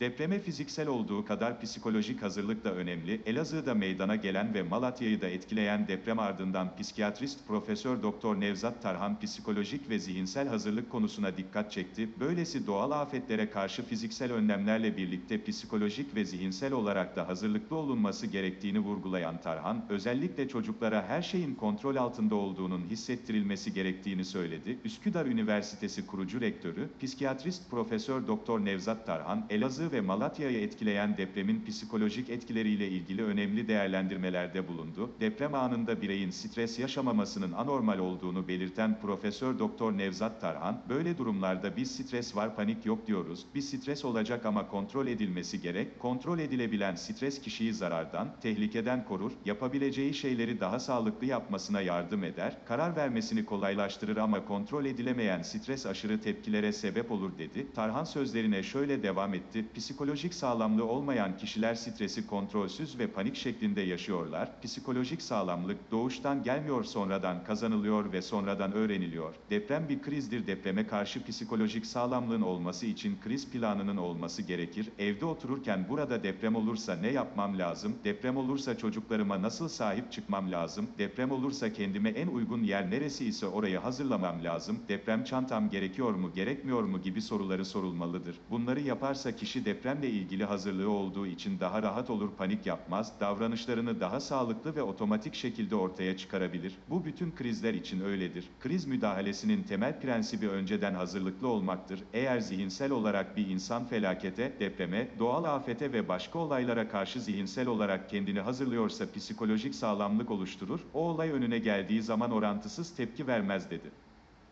Depreme fiziksel olduğu kadar psikolojik hazırlık da önemli. Elazığ'da meydana gelen ve Malatya'yı da etkileyen deprem ardından psikiyatrist Profesör Doktor Nevzat Tarhan psikolojik ve zihinsel hazırlık konusuna dikkat çekti. Böylesi doğal afetlere karşı fiziksel önlemlerle birlikte psikolojik ve zihinsel olarak da hazırlıklı olunması gerektiğini vurgulayan Tarhan, özellikle çocuklara her şeyin kontrol altında olduğunun hissettirilmesi gerektiğini söyledi. Üsküdar Üniversitesi kurucu rektörü, psikiyatrist Profesör Doktor Nevzat Tarhan, Elazığ ve Malatya'yı etkileyen depremin psikolojik etkileriyle ilgili önemli değerlendirmelerde bulundu. Deprem anında bireyin stres yaşamamasının anormal olduğunu belirten Profesör Doktor Nevzat Tarhan, böyle durumlarda bir stres var panik yok diyoruz. Bir stres olacak ama kontrol edilmesi gerek. Kontrol edilebilen stres kişiyi zarardan, tehlikeden korur, yapabileceği şeyleri daha sağlıklı yapmasına yardım eder, karar vermesini kolaylaştırır ama kontrol edilemeyen stres aşırı tepkilere sebep olur dedi. Tarhan sözlerine şöyle devam etti. Psikolojik sağlamlığı olmayan kişiler stresi kontrolsüz ve panik şeklinde yaşıyorlar. Psikolojik sağlamlık doğuştan gelmiyor sonradan kazanılıyor ve sonradan öğreniliyor. Deprem bir krizdir depreme karşı psikolojik sağlamlığın olması için kriz planının olması gerekir. Evde otururken burada deprem olursa ne yapmam lazım? Deprem olursa çocuklarıma nasıl sahip çıkmam lazım? Deprem olursa kendime en uygun yer neresi ise orayı hazırlamam lazım. Deprem çantam gerekiyor mu gerekmiyor mu gibi soruları sorulmalıdır. Bunları yaparsa kişi depremle ilgili hazırlığı olduğu için daha rahat olur panik yapmaz, davranışlarını daha sağlıklı ve otomatik şekilde ortaya çıkarabilir. Bu bütün krizler için öyledir. Kriz müdahalesinin temel prensibi önceden hazırlıklı olmaktır. Eğer zihinsel olarak bir insan felakete, depreme, doğal afete ve başka olaylara karşı zihinsel olarak kendini hazırlıyorsa psikolojik sağlamlık oluşturur, o olay önüne geldiği zaman orantısız tepki vermez dedi.